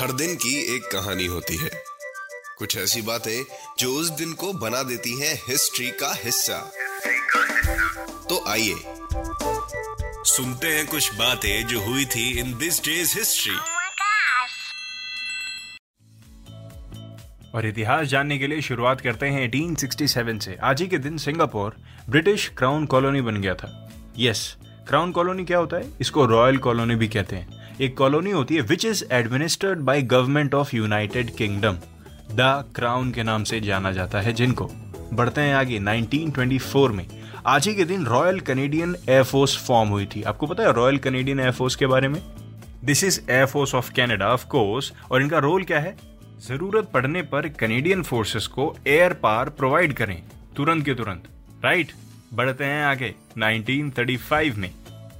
हर दिन की एक कहानी होती है। कुछ ऐसी बातें जो उस दिन को बना देती हैं हिस्ट्री का हिस्सा। तो आइए सुनते हैं कुछ बातें जो हुई थी इन दिस डेज़ हिस्ट्री. और इतिहास जानने के लिए शुरुआत करते हैं 1867 से। आज ही के दिन सिंगापुर ब्रिटिश क्राउन कॉलोनी बन गया था। यस क्राउन कॉलोनी क्या होता है? इसको रॉयल कॉलोनी भी कहते हैं। एक कॉलोनी होती है which is administered by government of United Kingdom the crown के नाम से जाना जाता है जिनको। बढ़ते हैं आगे 1924 में। आज ही के दिन रॉयल कनेडियन एयरफोर्स फॉर्म हुई थी। आपको पता है रॉयल कनेडियन एयरफोर्स के बारे में? This is air force of Canada of course और इनका रोल क्या है? ज़रूरत पड़ने पर कनेडियन फोर्सेस को एयर पार प्रोवाइड करें। तुरंत के तुरंत। राइट बढ़ते हैं आगे। 1935 में।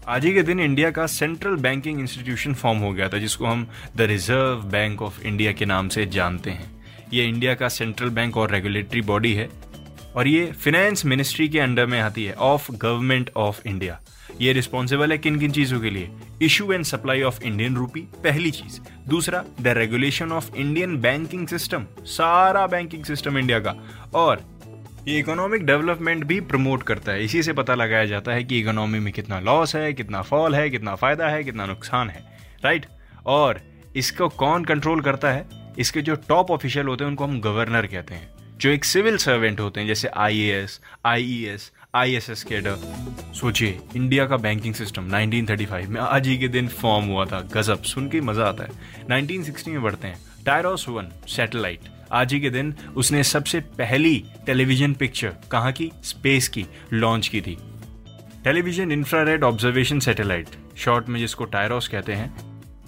आज ही के दिन इंडिया का सेंट्रल बैंकिंग इंस्टीट्यूशन फॉर्म हो गया था, जिसको हम the reserve bank of India के नाम से जानते हैं। ये इंडिया का सेंट्रल बैंक और रेगुलेटरी बॉडी है और ये फिनेंस मिनिस्ट्री के अंडर में आती है ऑफ़ गवर्नमेंट ऑफ़ इंडिया ये रिस्पॉन्सिबल है किन किन चीज़ों के लिए? Issue and supply of Indian rupee पहली चीज़। दूसरा the regulation of Indian banking system सारा बैंकिंग सिस्टम इंडिया का। और ये इकोनॉमिक डेवलपमेंट भी प्रमोट करता है। इसी से पता लगाया जाता है कि इकोनॉमी में कितना लॉस है, कितना फॉल है, कितना फ़ायदा है, कितना नुकसान है। राइट और इसको कौन कंट्रोल करता है? इसके जो टॉप ऑफिशियल होते हैं, उनको हम गवर्नर कहते हैं। जो एक सिविल सर्वेंट होते हैं, जैसे I A S I E S I S S cadre सोचिए इंडिया का बैंकिंग सिस्टम 1935 में आज ही के दिन फॉर्म हुआ था। गजब, सुन के मज़ा आता है। 1960 में बढ़ते हैं। टायरोस वन सैटेलाइट आज ही के दिन उसने सबसे पहली टेलीविज़न पिक्चर कहाँ की? स्पेस की लॉन्च की थी। Television infrared observation satellite, short में जिसको टायरोस कहते हैं,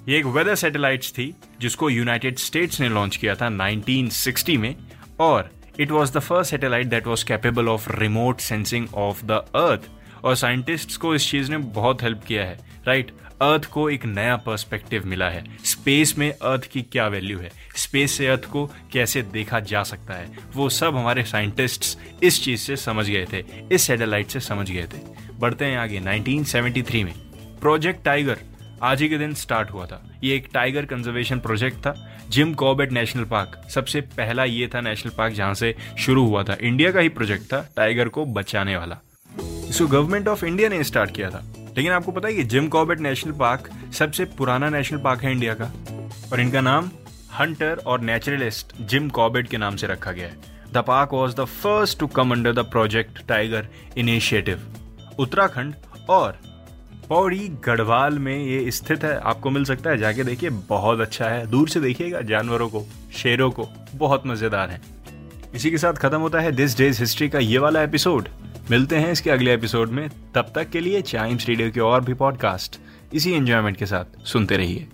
ये एक वेदर सैटेलाइट्स थी जिसको यूनाइटेड स्टेट्स ने लॉन्च किया था 1960 में, और it was the first satellite that was capable of remote sensing of the earth और साइंटिस्ट्स को इस चीज़ ने बहुत हेल्प किया है राइट अर्थ को एक नया पर्सपेक्टिव मिला है। स्पेस में अर्थ की क्या वैल्यू है? स्पेस से अर्थ को कैसे देखा जा सकता है? वो सब हमारे साइंटिस्ट्स इस चीज़ से समझ गए थे, इस सैटेलाइट से समझ गए थे। बढ़ते हैं आगे 1973 में। प्रोजेक्ट टाइगर आज ही के दिन स्टार्ट हुआ था। ये एक टाइगर कंजर्वेशन प्रोजेक्ट था। जिम कॉबेट नेशनल पार्क सबसे पहला ये था नेशनल पार्क जहाँ से शुरू हुआ था। इंडिया का ही प्रोजेक्ट था टाइगर को बचाने वाला। इसको गवर्नमेंट ऑफ़ इंडिया ने स्टार्ट किया था। लेकिन आपको पता है कि जिम कॉर्बेट नेशनल पार्क सबसे पुराना नेशनल पार्क है इंडिया का। और इनका नाम हंटर और नेचुरलिस्ट जिम कॉर्बेट के नाम से रखा गया है। The park was the first to come under the project tiger initiative. Uttarakhand और पौड़ी गढ़वाल में ये स्थित है। आपको मिल सकता है, जाके देखिए, बहुत अच्छा है। दूर से देखिएगा, जानवरों को, शेरों को, बहुत मज़ेदार है। इसी के साथ खत्म होता है दिस डेज़ हिस्ट्री का ये वाला एपिसोड मिलते हैं इसके अगले एपिसोड में। तब तक के लिए चाइम्स रेडियो के और भी पॉडकास्ट इसी एंजॉयमेंट के साथ सुनते रहिए।